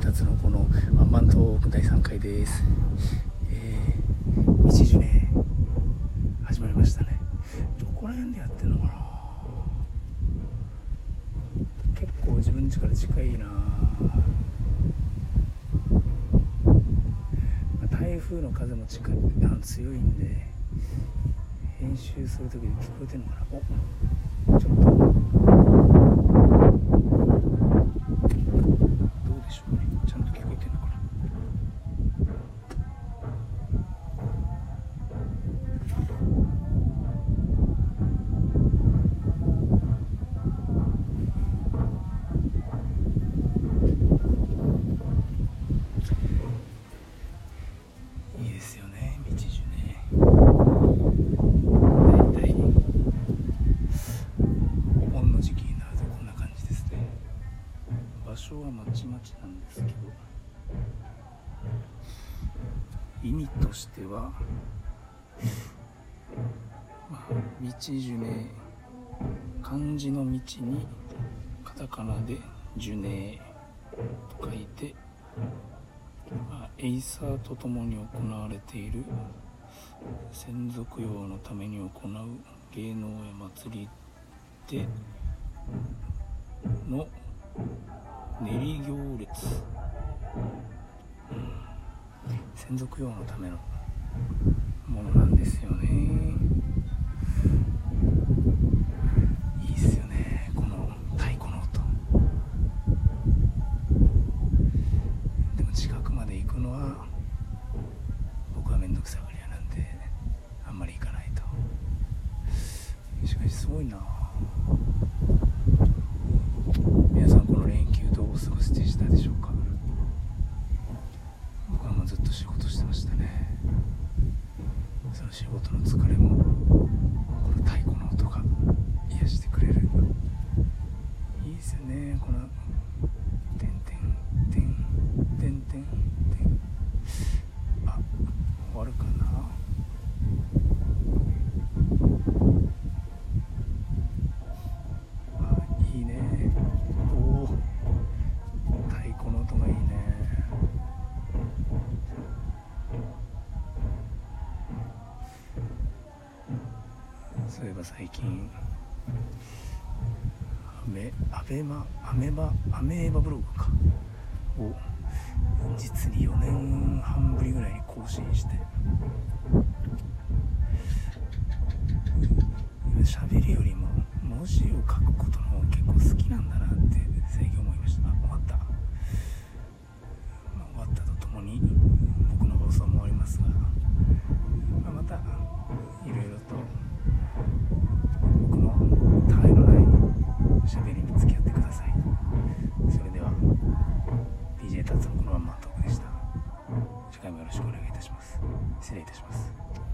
達のこのワンマントーク第3回です。えー、一時ね始まりましたね。どこら辺でやってんのかな。結構自分家から近いな、まあ、台風の風も近いあの強いんで編集する時で聞こえてんのかな。おちょっとどうでしょうねちゃんと聞こえてんのかないいですよね道中ね大体お盆の時期になるとこんな感じですね。場所はまちまちなんですけど意味としてはまあ道樹ね漢字の道にカタカナで樹ねと書いてエイサーと共に行われている。先祖供養のために行う芸能や祭りでの練り行列、うん、先祖供養のためのなんですよねいいっすよねこの太鼓の音でも近くまで行くのは僕は面倒くさがり屋なんであんまり行かないとしかしすごいな。皆さんこの連休どうお過ごしでしたでしょうか？僕はもうずっと仕事してましたね。その仕事の疲れもこの太鼓の音が癒してくれるいいですよねこの「てんてんてんてんてんてん」あ終わるかなあいいねおお太鼓の音がいいねそういえば最近アメアベマアメバアメーバブログかを実に4年半ぶりぐらいに更新して喋りよりも文字を書くことの方が結構好きなんだなって最近思いました。あ終わった、失礼いたします。